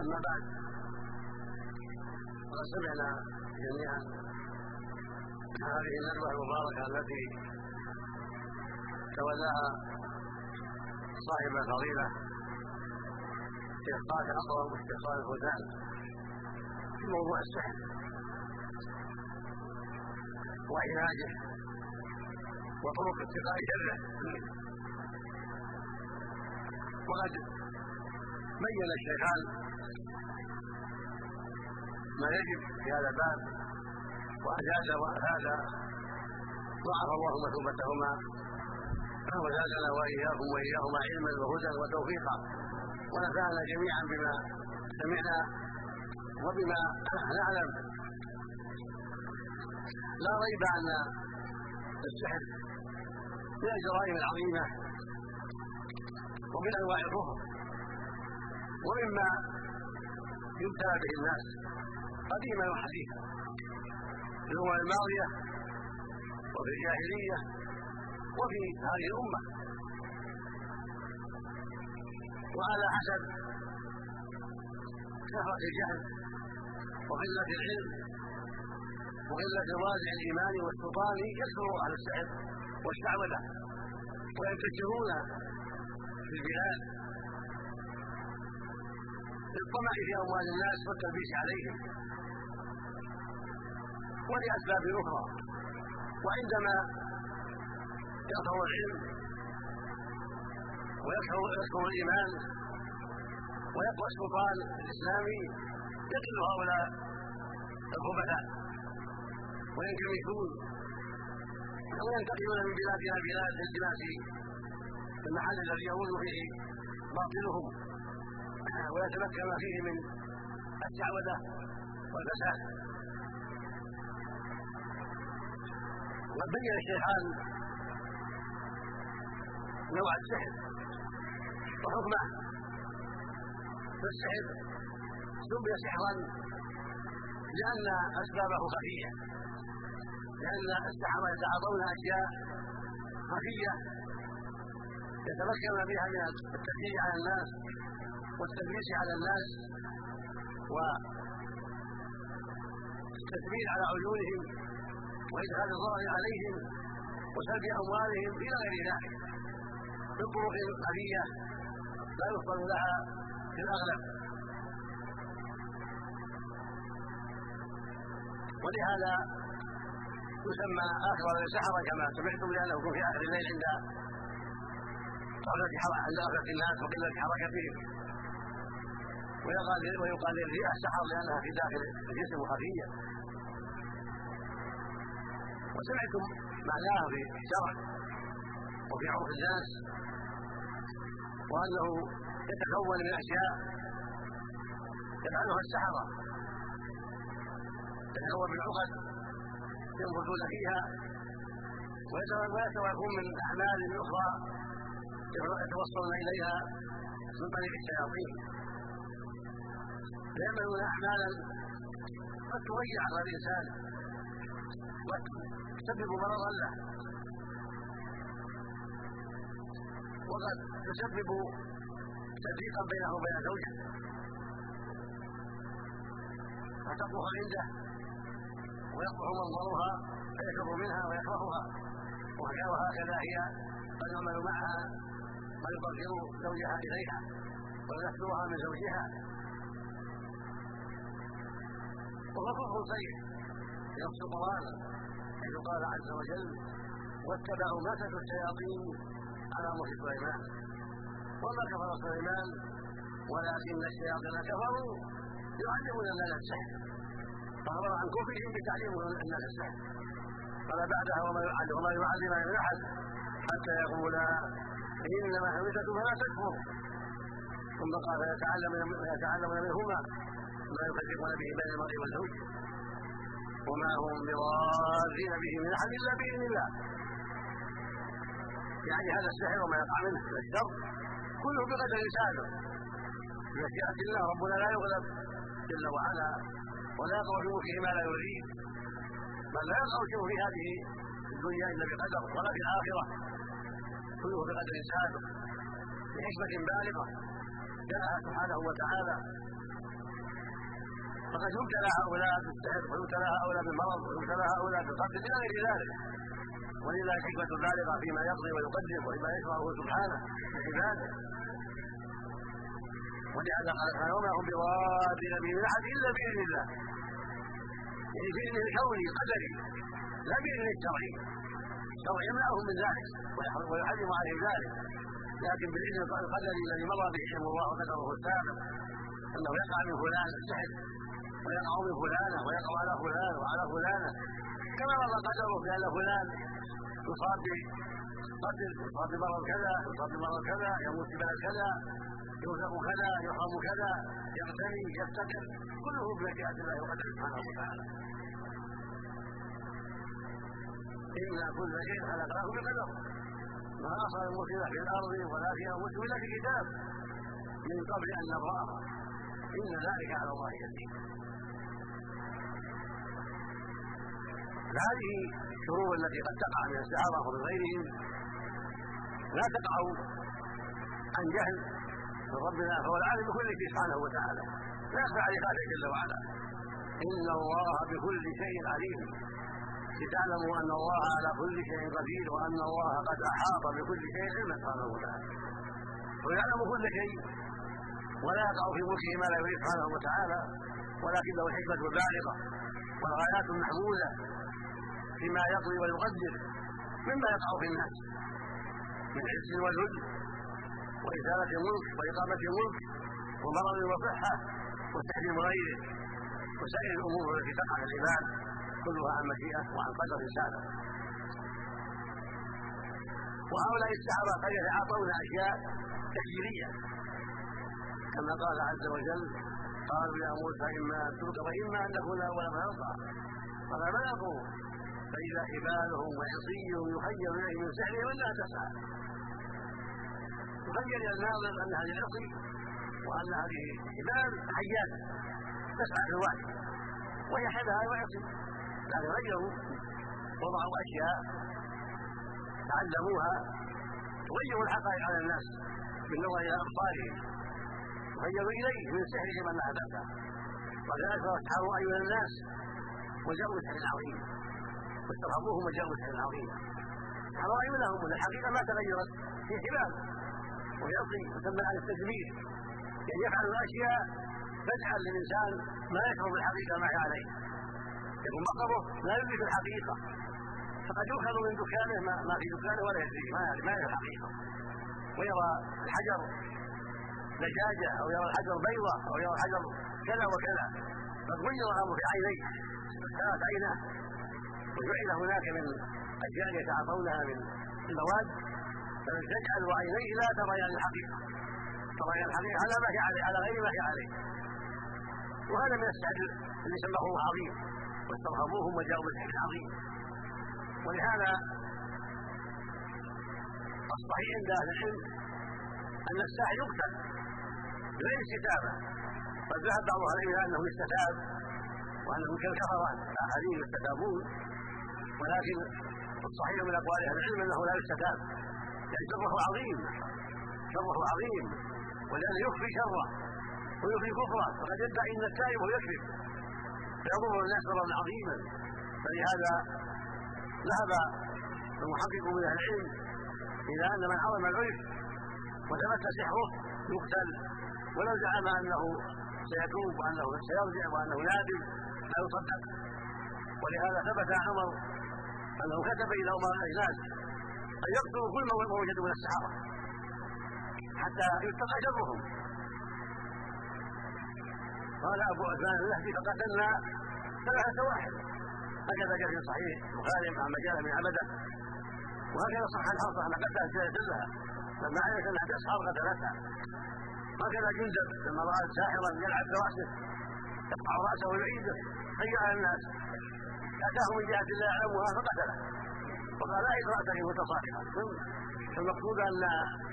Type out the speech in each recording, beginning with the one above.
أما بعد فقد سمعنا جميعا هذه الندوة المباركة التي تولاها صاحب الفضيلة شيخ قادر أقوى والشيخ صالح الفوزان في موضوع السحر وعلاجه وطرق اتقاء شره وقد بين الشيخان ما يجب في هذا الباب. وأجاد وأفاد ضعف الله مثوبتهما. وزادنا وإياكم وإياهما علما وهدى وتوفيقا. ونفعنا جميعا بما سمعنا وبما نعلم لا ريب أن السحر من الجرائم العظيمة ومن أنواع الكفر. ومما يبتلى به الناس قديما وحديثا في الأمم الماضية وفي الجاهلية وفي هذه الأمة. وعلى حسب كثرة الجهل وقلة العلم وقلة الوازع الإيماني والسلطاني يكثر أهل السحر والشعوذة وينتشرون في البلاد للطمع في أموال الناس والتلبيس عليهم ولأسباب أخرى. وعندما يظهر العلم ويكثر الإيمان ويقوى السلطان الإسلامي يقل هؤلاء الخبثاء وينكمشون. وينتقلون من بلاد إلى بلاد لالتماس المحل الذي يؤول فيه باطلهم. ويتمكن فيه من الشعوذه والفساد. وقد بين الشيخان نوع السحر وحكمه فالسحر سمي سحرا لأن أسبابه خفية لأن السحرة يتعاطون أشياء خفية يتمكن بها من التشجيع على الناس. والتدليس على الناس والتثبيت على عيونهم وإدخال الضرر عليهم وسلب أموالهم إلى غير ذلك بطرق خفية لا يفضل لها في الأغلب. ولهذا يسمى آخر السحرة كما سمعتم لأنه يكون في آخر الليل عند عند غفلة الناس وقلة حركتهم ويقال ويقال للرئة سحر لأنها في داخل الجسم خفية. وسمعتم معناه في الشرع وفي عرف الناس وأنه يتكون من أشياء يفعلها السحرة. يتكون من عقد ينبتون فيها ويتوقفون من أعمال أخرى يتوصلون إليها من طريق الشياطين. فيعملون اعمالا قد تضيع على الإنسان. وتسبب مرضا له. وقد تسبب تفريقا بينه وبين زوجه. فتقوى عنده. ويقبح منظرها فيكفر منها ويكرهها. وهكذا هي قد يعمل معها. يطهر زوجها إليها. ويذكرها من زوجها. وهو كفر صريح في نص القران حيث قال عز وجل واتبعوا ما تتلو الشياطين على ملك سليمان. وما كفر سليمان ولكن الشياطين كفروا يعلمون الناس السحر فأمر عن كفرهم بتعليم الناس السحر قال بعدها وما يعلم وما يعلمان من أحد. حتى يقولا إنما حمزة فلا تكفر. ثم قال فيتعلمون منهما. ما يفرقون به بين المرء والزوج وما هم بضارين به من أحد إلا بإذن الله. يعني هذا السحر وما يقع منه من الشر كله بقدر سابق بمشيئة الله ربنا لا يغلب جل وعلا ولا يقع في ملكه ما لا يريد. بل لا يقع شيء في هذه الدنيا إلا بقدر ولا في الآخرة. كله بقدر سابق بحكمة بالغة. جاءها سبحانه وتعالى. فقد يبتلى هؤلاء بالسحر ويبتلى هؤلاء بالمرض ويبتلى هؤلاء بالقتل إلى غير ذلك. ولله حكمة بالغة فيما يقضي ويقدر وفيما يشرعه سبحانه لعباده ولهذا قال تعالى وما هم بضارين به من احد الا باذن الله. يعني باذن الكوني القدري لا باذن الشرعي الشرع يمنعهم من ذلك ويحرم عليهم ذلك. لكن بالإذن القدري الذي مضى به الله وقدره السابق أنه يقع من فلان السحر. ويقع من فلانة ويقع على فلان وعلى فلانة. كما مضى قدره بان فلان يصاب بقتل يصاب بمرض كذا يصاب بمرض كذا يموت في بلد كذا يرزق كذا يحرم كذا يغتني يفتكر كله بمشيئه الله وقدره سبحانه وتعالى. إن كل شيء خلقناه بقدر. ما أصل المصيبة في الأرض ولا في أنفسهم إلا في كتاب. من قبل أن نبرأها إن ذلك على الله يسير. هذه الشرور التي قد تقع من السحرة ومن غيرهم لا تقع عن جهل من ربنا فهو العالم بكل شيء سبحانه وتعالى. لا يخفى عليه خالق جل وعلا. إن الله بكل شيء عليم. لتعلموا أن الله على كل شيء قدير وأن الله قد أحاط بكل شيء علما سبحانه وتعالى. ويعلم كل شيء. ولا يقع في ملكه ما لا يريد سبحانه وتعالى ولكن له الحكمة البالغة والغايات المحمودة فيما يقضي ويقدر مما يقع في الناس من عز وذل وإزالة الملك وإقامة الملك ومرض وصحة وتحريم غيره وسائر الأمور التي تقع في العباد كلها عن مشيئة وعن قدر سابق وهؤلاء السحرة قد يتعاطون أشياء تكفيرية كما قال عز وجل قالوا يا موسى إما أن تلقى وإما أن نكون أول ما نلقى قال ما يلقون فإذا حبالهم وعصيهم يخيل إليه من سحرهم أنها تسعى. يخيل إلى الناظر أن هذه العصي وأن هذه الحبال حيات. تسعى في الوحي وهي حبها وعصي. لكن غيروا وضعوا أشياء تعلموها تغير الحقائق على الناس بالنظر إلى أبصارهم تغيروا إليه من سحرهم أنها تسعى وكذلك اسحروا أيها الناس وجاءوا بسحر عظيم. واسترهبوهم وجاءوا بسحر عظيم. حرائم لهم الحقيقة ما تغيرت. في حبال ويعطي يسمى على التدبير يعني يفعل الأشياء تجعل للإنسان ما يشعر بالحقيقة ما هي عليه. يكون مقره لا يدرك الحقيقة. فقد يؤخذ من دكانه ما, ما في دكانه ولا يدري ما ما يرى الحقيقة. ويرى الحجر دجاجة أو يرى الحجر بيضة أو يرى الحجر كذا وكذا. قد غير الأمر في عينيه كانت عيناه. وجعل هناك من أشياء يتعاطونها من المواد تجعل عينيه لا تريان الحقيقة. تريان الحقيقة. على ما هي عليه على غير ما هي عليه. وهذا من السحر اللي سماه عظيم. واسترهبوهم وجاءوا بالسحر العظيم. ولهذا الصحيح عند أهل العلم أن الساحر يقتل. بغير استتابه قد ذهب بعض أهل العلم أنه يستتاب وأنه كالكفره الاخرين يستتابون. ولكن الصحيح من أقوال أهل العلم أنه لا يستتاب. يعني شره عظيم. شره عظيم. ولأنه يخفي شره. ويخفي كفره. وقد يدعي إن التائب يكذب. فيضر الناس ضررا عظيما. فلهذا ذهب المحقق من أهل العلم إلى أن من عظم العرف وثبت سحره يقتل. ولو زعم أنه سيتوب وأنه سيرجع وأنه نادم لا يصدق. ولهذا ثبت عمر أنه كتب إلى امراء الناس أن يقتلوا كل ما وجدوا من السحره حتى يتقى شرهم قال أبو عثمان النهدي فقتلنا ثلاثة واحد. هكذا جاء في صحيح البخاري مع مجال من عبده وهكذا صح الحرصه ان قتلها كلها لما علمت أنها تسحر قتلتها هكذا جندب لما رأى ساحرا يلعب برأسه يقطع رأسه ويعيده خير الناس. اتاه من جهة لا يعلمها فقتله. وقال لا اقرا به متصاحبا. فالمقصود أن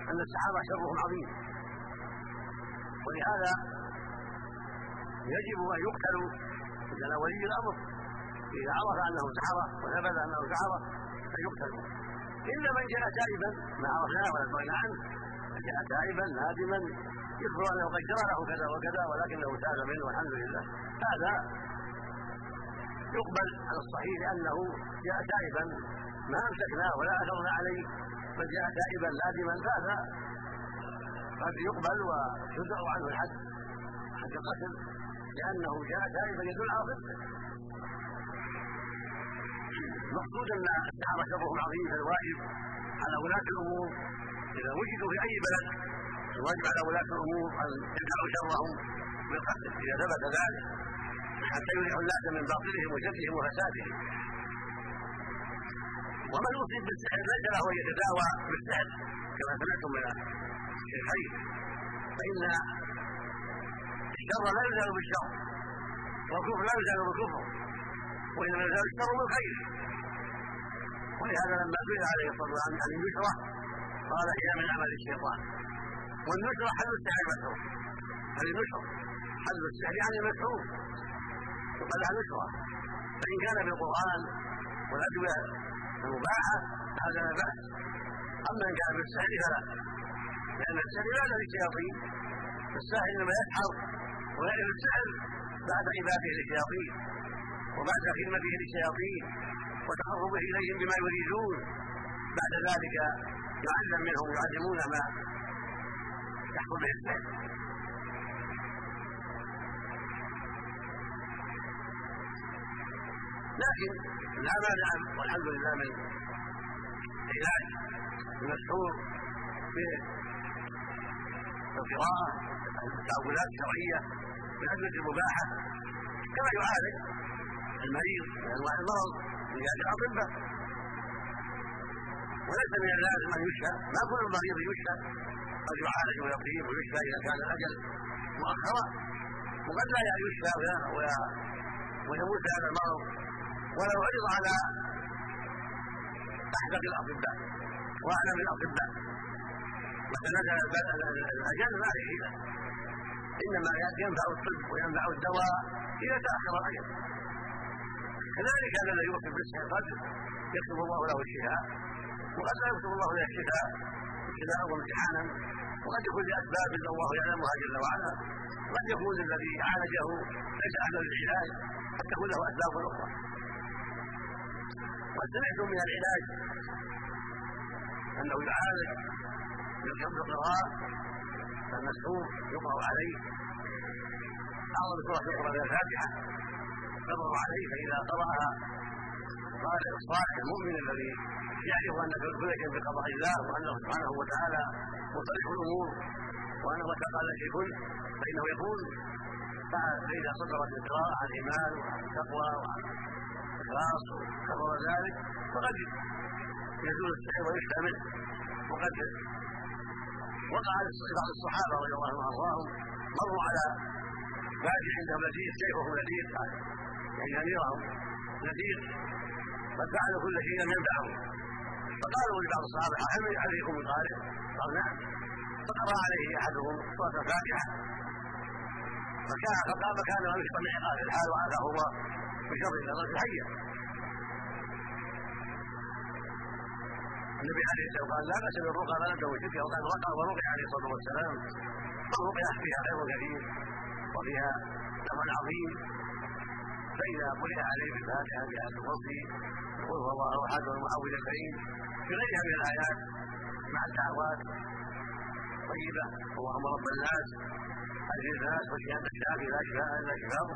أن السحابة شرهم عظيم. ولهذا يجب أن يقتلوا إذا ولي الأمر. إذا عرف أنه سحرة وثبت أنه سحرة فيقتلوا إلا من جاء تائبا ما عرفناه ولا عنه. جاء تائبا نادما يخبر انه قد جرى له كذا وكذا ولكنه تاب منه والحمد لله هذا يقبل على الصحيح لأنه جاء تائبا ما امسكناه ولا اثرنا عليه بل جاء تائبا نادما فهذا قد يقبل ويدع عنه الحد حد القتل لأنه جاء تائبا يدل على صدقه المقصود ان السحره شرهم عظيم فالواجب على ولاة الأمور اذا وجدوا في اي بلد الواجب على ولاة الأمور أن يدعوا شرهم بالقتل إذا ثبت ذلك حتى يريحوا الناس من باطلهم وشرهم وفسادهم. ومن اصيب بالسحر ليس له أن يتداوى بالسحر كما سمعتم من الشيخين فإن الشر لا يزال بالشر والكفر لا يزال بالكفر وإنما يزال الشر بالخير. ولهذا لما سئل عليه الصلاة والسلام عن النشرة قال هي من عمل الشيطان. والنشره حل السحر مسحور هذه نشره حل السحر يعني مسحور يقال لها نشره فإن كان بالقران والأدوية المباحة هذا لا بأس. أما إن كان بالسحر فلا. لأن السحر لا للشياطين الساحر إنما يسحر. ويعلم السحر بعد عباده للشياطين. وبعد خدمته للشياطين. وتقربه إليهم بما يريدون. بعد ذلك يعلم منهم يعلمون ما به لكن لا مانع والحمد لله من علاج المسحور بالقراءة التأويلات الشرعية بالأدوية المباحة. كما يعالج المريض من أنواع المرض من جهة الأطباء. وليس من اللازم أن يشفى ما كل مريض يشفى. قد يعالج ويقيم ويشفى إذا كان الأجل مؤخرا. وقد لا يشفى ويموت هذا المرض. ولو عرض على أحدث الأطباء وأعلم الأطباء. وتنزل الاجل ما حيله إنما ينفع الطب وينفع الدواء اذا تأخر الأجل. كذلك الذي يوفي بالسحر قد يكتب الله له الشفاء. وقد لا يكتب الله له الشفاء. ابتلاء وامتحانا وقد يكون لأسباب الله يعلمها جل وعلا. وقد يكون الذي عالجه ليس أهلا للعلاج قد تكون له أسباب أخرى. وقد سمعتم من العلاج أنه يعالج بالحفظ القراء فالمسحور يقرأ عليه. اعظم سوره يقرأ بها الفاتحة. يقرأ عليه فإذا قرأها قال الصالح المؤمن الذي يعرف ان كل شيء بقضاء الله وأنه سبحانه وتعالى مصلح الأمور وانه متى قال شيء فإنه يكون فإذا صدرت القراءه عن الايمان وعن التقوى وعن الاخلاص وكرر ذلك فقد يزول السحر ويشفى منه وقد وقع لبعض الصحابة رضي الله عنهم وأرضاهم مروا على باب عندهم لذيذ سيفهم لذيذ يعني أميرهم لذيذ قد فعلوا كل شيء لم ينفعهم. فقالوا لبعض الصحابة هل عليكم من قارئ؟ قال نعم. فقرا عليه أحدهم سوره الفاتحه فكان فقال كان لم يستطع قال الحال وعافاه الله بشر الرجل حيا. النبي عليه الصلاة والسلام قال لا بأس بالرقى ما لم تكن شركا وقد رقى ورقي عليه الصلاة والسلام. الرقيه فيها خير كثير وفيها ثمن عظيم. فإذا قرئ عليه بالفاتحه بآية الكرسي قل هو الله احد والمعوذتين بغيرها من الآيات مع الدعوات طيبة. اللهم رب الناس أجل الناس وشهاده الشافي لا شفاء إلا شفاؤه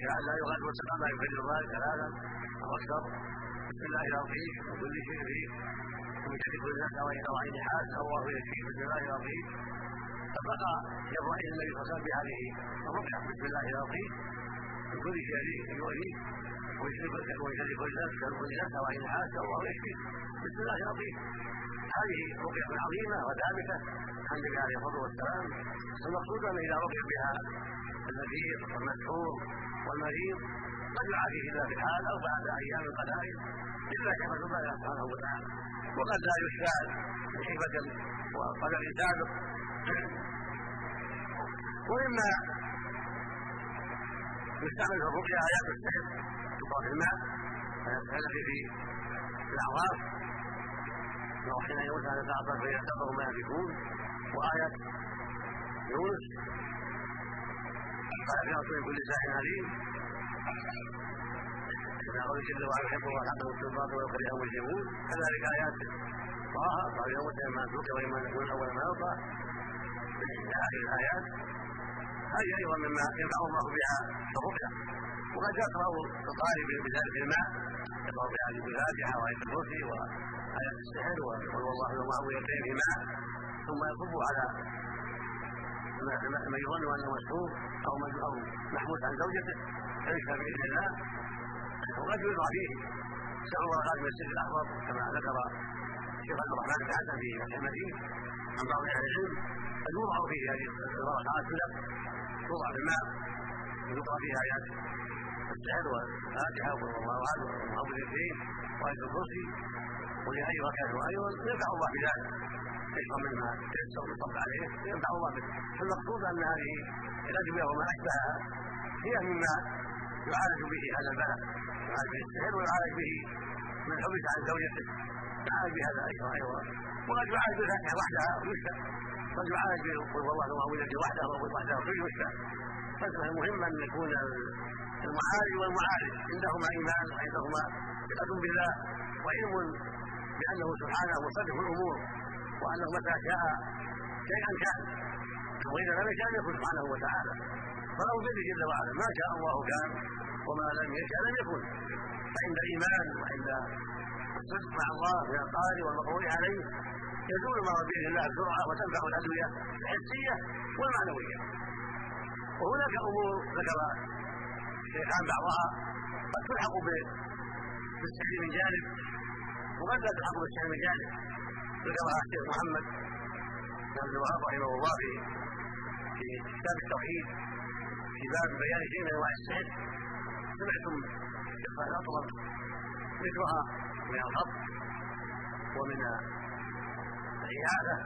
شفاء لا يغادر سقما يفرد ذلك ثلاثا أو أكثر بسم الله العظيم. وكل شيء فيه. ومن شر كل نفس وإلى عين حاسه الله يكفيه بسم الله العظيم. فبقى إلى النبي صلى الله عليه وسلم بهذه الرقعه بسم الله العظيم. من كل شر كل نفس كل نفس وعين حاسه الله يكفيه بسم الله العظيم هذه رقية عظيمة وثابتة عن النبي عليه الصلاة والسلام المقصود أن إذا رقي بها المسير والمسحور والمريض قد يعافيه الله في الحال أو بعد أيام قلائل إلا كما الله سبحانه وتعالى وقد لا يشفى بحكمة وقدر سابق ومما يستعمل في الرقية آيات السحر في الماء فيستهلك في الأعراف. وحين يموت على تعطى فيعتبر ما يكون وآيات يونس. رسول كل ساحر عليم. كما قال جل وعلا يحب الله حقه الصراط ويكره المجرمون كذلك آيات طه قال يوم ما تلقي وإما نكون أول ما يلقى إلى آخر الآيات. هذه أيضا مما ينفع الله بها الرقية وقد يقرأ القارئ بذلك الماء يقرأ بهذه الفاتحة وآية الكرسي وآية السحر وقل والله المعوذتين في ماء ثم يصب على ما يظن أنه مسحور أو أو محبوس عن زوجته فيشفى بإذن الله. وقد يوضع فيه سبع ورقات من السر الاخضر كما ذكر الشيخ عبد الرحمن بن حسن في فتح المجيد عن بعض أهل العلم قد يوضع فيه هذه الورقات توضع بالماء ويقرا فيها ايات السحر والفاتحه وقل الله احد والمعوذتين وايه الكرسي ولأي ركعة أيضا ينفع الله بذلك. يشرب مما يتيسر ويصب عليه؟ ينفع الله به فالمقصود أن هذه الأدوية وما أشبهها هي مما يعالج به هذا البلاء يعالج به السحر ويعالج به من حبس عن زوجته. يعالج بهذا أيضا أيضا وقد يعالج بالفاتحة وحدها ويشفى قد يعالج قل والله معوذته وحده وحده ويشفى فالمهم أن يكون المعالج والمعالج عندهما إيمان وعندهما ثقة بالله وعلم بأنه سبحانه مصرف الأمور وأنه متى شاء شيئا كان وإذا لم يشاء يكن سبحانه وتعالى. فله بيده جل وعلا ما شاء الله كان وما لم يشاء لم يكن. فعند الإيمان وعند الصدق مع الله من القارئ والمقروء عليه يزول ما بإذن الله بسرعة وتنفع الأدوية الحسية والمعنوية. وهناك أمور ذكر الشيخان بعضها قد تلحق بالسحر من جانب وقد لا تلحق بالسحر من جانب. ذكرها الشيخ محمد بن عبد الوهاب رحمه الله في في كتاب التوحيد في باب بيان شيء من أنواع السحر. سمعتم قصه الاطول ذكرها من الخط ومن العياذه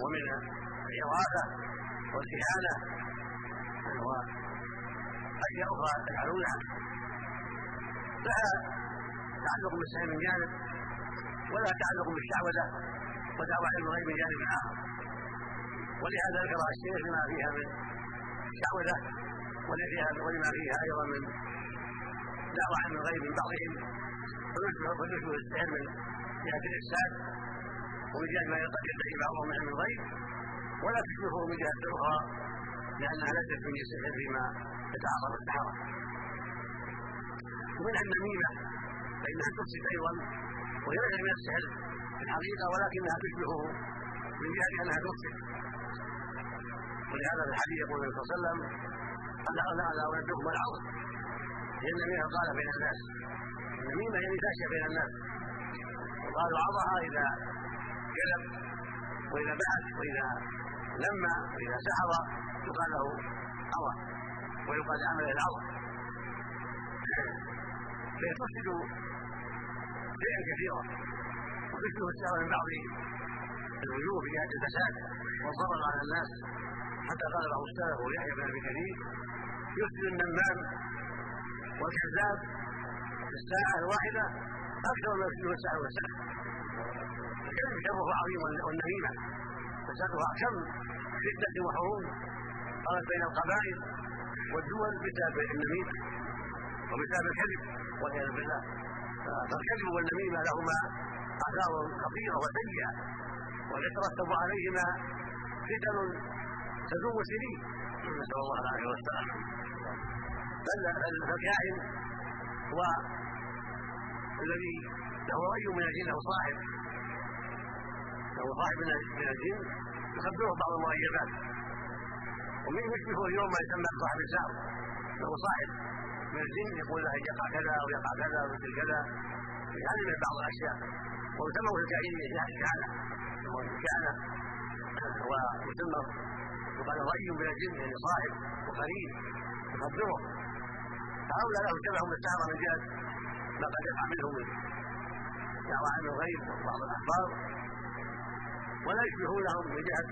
ومن الإغاثة والإهانة. وأشياء أخرى تفعلونها لها تعلق بالسحر من جانب ولا تعلق بالشعوذة ودعوة علم الغيب من جانب آخر ولهذا ذكرها الشيخ لما فيها من شعوذة ولما فيها أيضا من دعوة علم الغيب من بعضهم. فيشبه السحر من جهة الإفساد ومن جهة ما يدعي بعضهم من علم الغيب. ولا تشبهه من جهة أخرى لأنها ليست من السحر فيما يتعاطى السحرة ومنها النميمة فإنها تفسد أيضا وهي ليست من السحر في الحقيقة ولكنها تشبهه من جهة أنها تفسد. ولهذا في الحديث يقول النبي صلى الله عليه وسلم ألا ألا ألا أنبئكم العظم هي النميمة قال بين الناس. النميمة هي فاشية بين الناس. وقالوا عظها إذا كذب وإذا بعث وإذا لما وإذا سحر يقال له عظى ويقال لعمله العظم تفسد شيئا كثيرا. وتشبه السهر من بعض الوجوه في جهه الفساد. والضرر على الناس. حتى قال بعض السلف ويحيى بن أبي كثير يفسد النمام والكذاب في الساعة الواحدة أكثر ما يفسده الساعة والساعة الكذب شره عظيم والنميمة. فسادها كم؟ فتنة وحروب. قامت بين القبائل والدول بسبب النميمه وبسبب الكذب. والعياذ بالله. فالكذب والنميمه لهما اثار خطيرة وسيئة. ويترتب عليهما فتن تدوم سنين. نسأل الله العافية والسلام. بل الكاهن هو الذي له رأي من الجن أو صاحب. له صاحب من الجن. يخبره بعض المغيبات ومن يشبهه اليوم ما يسمى بصاحب السحر له صاحب من الجن يقول له يقع كذا أو يقع كذا ومثل كذا. هذه من بعض الأشياء. ويسمى في الجاهلية الكهنه الكهنه ويسمى وقال رأي من الجن يعني صاحب وقريب يخبره فهؤلاء لهم شبه بالسحرة من جهة ما قد يقع منهم من دعوى عن الغيب وبعض الأخبار. ولا يشبهونهم من جهة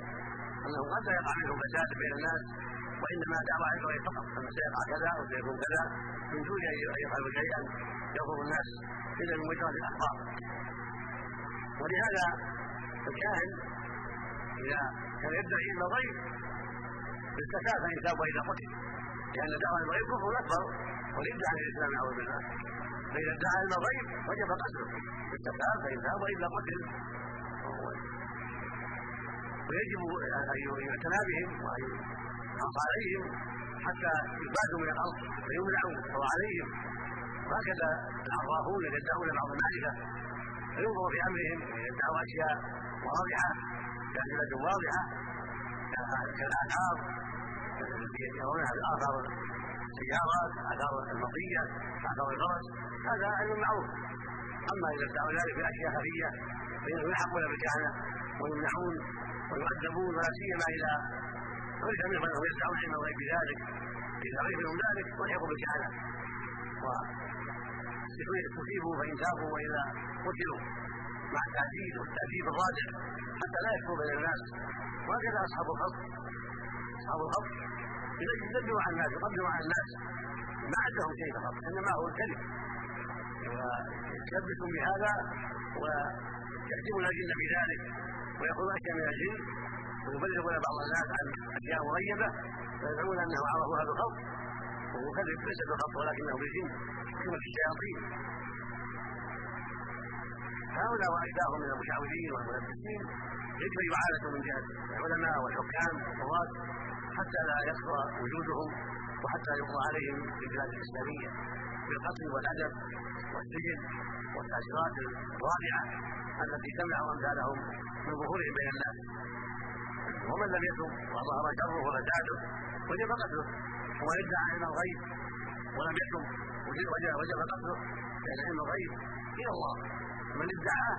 أنه قد لا يقع منهم فساد بين الناس وإنما دعوى عن الغيب فقط. أن سيقع كذا أو سيكون كذا من دون أن يفعلوا شيئا يضر الناس إلا من مجرد الأخبار ولهذا الكاهن إذا كان يدعي علم الغيب بالزكاه فان تاب وإذا قتل لأن دعوى الغيب كفر أكبر ورد عن الإسلام نعوذ بالله. فإذا ادعى علم الغيب وجب قتله. بالزكاه فإن تاب واذا قتل ويجب أن يعتنى بهم وان عليهم حتى يبادوا من الأرض فيمنعوا أو عليهم. وهكذا العرافون يدعون بعض المعرفه فينظر في أمرهم يدعوا أشياء واضحة كادله واضحة كالآثار التي يرونها في اثار السيارات آثار المطيه آثار الفرس هذا علم معروف. أما إذا ادعوا ذلك في اشياء خفية فإنهم يلحقون بالكهنه ويمنعون ويؤدبون ولا سيما اذا عرف منهم انهم يدعون علم الغيب بذلك إذا عرف منهم ذلك والحقوا بالكهنه تصيبوا فإن تابوا وإذا قتلوا مع التهديد والتهديد الراجع حتى لا يكفروا بين الناس. وهكذا أصحاب الخط أصحاب الخط يدبروا على الناس يقدموا على الناس ما عندهم شيء فقط إنما هو الكذب. ويلبسون بهذا ويحجبون الجن بذلك. ويقولون اشياء من الجن ويبلغون بعض الناس عن أشياء مغيبة ويزعمون أنه عرفوا هذا الخط وهو كذب ليس بالخط ولكنه بالجن حكمه الشياطين. هؤلاء وأشباههم من المشاورين والملبسين يجب ان يعالجوا من جهة العلماء والحكام والقضاة حتى لا يكثر وجودهم وحتى يقضى عليهم في البلاد الإسلامية بالقتل والأدب والسجن والتأثيرات الرابعة التي تمنع أمثالهم من ظهورهم بين الناس. ومن لم يتب وظهر شره وفساده وجب قتله. ومن ادعى علم الغيب. ولم يتب وجب قتله. لأن علم الغيب إلى الله. من ادعاه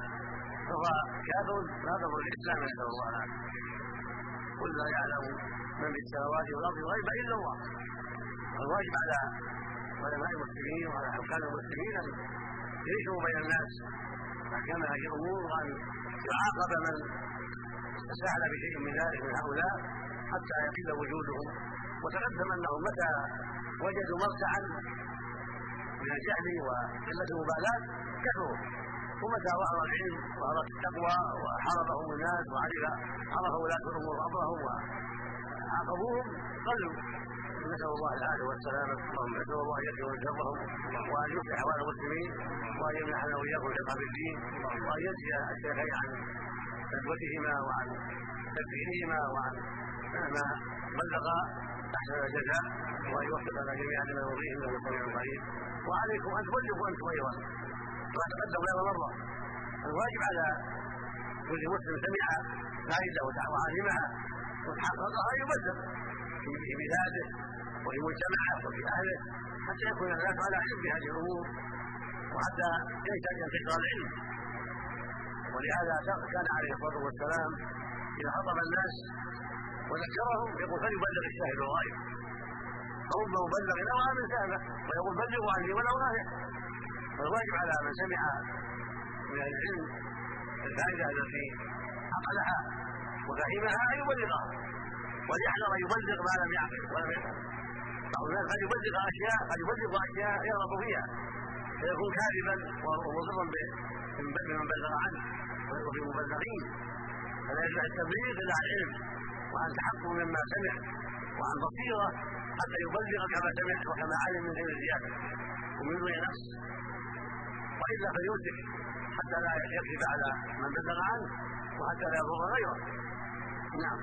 فهو كافر. ضر الإسلام نسال الله العافيه قل لا يعلم من في السماوات والأرض الغيب إلا الله. الواجب على علماء المسلمين وعلى حكام المسلمين أن ينشروا بين الناس. هذه الأمور وأن يعاقب من تساهل بشيء من ذلك من هؤلاء حتى يقل وجودهم وتقدم انهم متى وجدوا مرتعا من الجهل وقلة المبالاة كفروا ومتى ظهر العلم وظهرت التقوى وحاربهم الناس وعرف عرف ولاة الأمور امرهم وعاقبوهم قلوا. نسأل الله العافية والسلامة نسأل الله أن يكفر شرهم وأن يصلح احوال المسلمين وأن يمنحنا واياكم ثقه بالدين وأن يجزي الشيخين عن ندوتهما وعن تكفيرهما وعن ما بلغ أحسن الجزاء وأن يوفقنا جميعا لما يرضيه انه سميع قريب وعليكم أن تبلغوا أنتم أيضا. كما تقدم غير مره الواجب على كل مسلم سمع فائده وعلمها وتحققها يبلغ. في بلاده وفي مجتمعه وفي اهله حتى يكون الناس على علم بهذه الأمور وحتى ينتشر العلم ولهذا كان عليه الصلاة والسلام إذا خطب الناس وذكرهم يقول فليبلغ الشاهد الغائب. فرب مبلغ اوعى من سامع ويقول بلغوا عني ولو إيه فالواجب على من سمع من العلم الفائدة التي عقلها وفهمها أن يبلغها وليحذر ان يبلغ ما لم يعقل. ولم يفهم قد يبلغ أشياء قد يبلغ أشياء يغلط فيها فيكون كاذبا ومضرا بمن بلغ عنه ويضر بالمبلغين فلا يجوز التبليغ إلا عن علم وعن تحقق مما سمع وعن بصيره حتى يبلغ كما سمع وكما علم من غير زيادة. ومن دون نفس. وإلا فليمسك حتى لا يكذب على من بلغ عنه وحتى لا يضر غيره. نعم.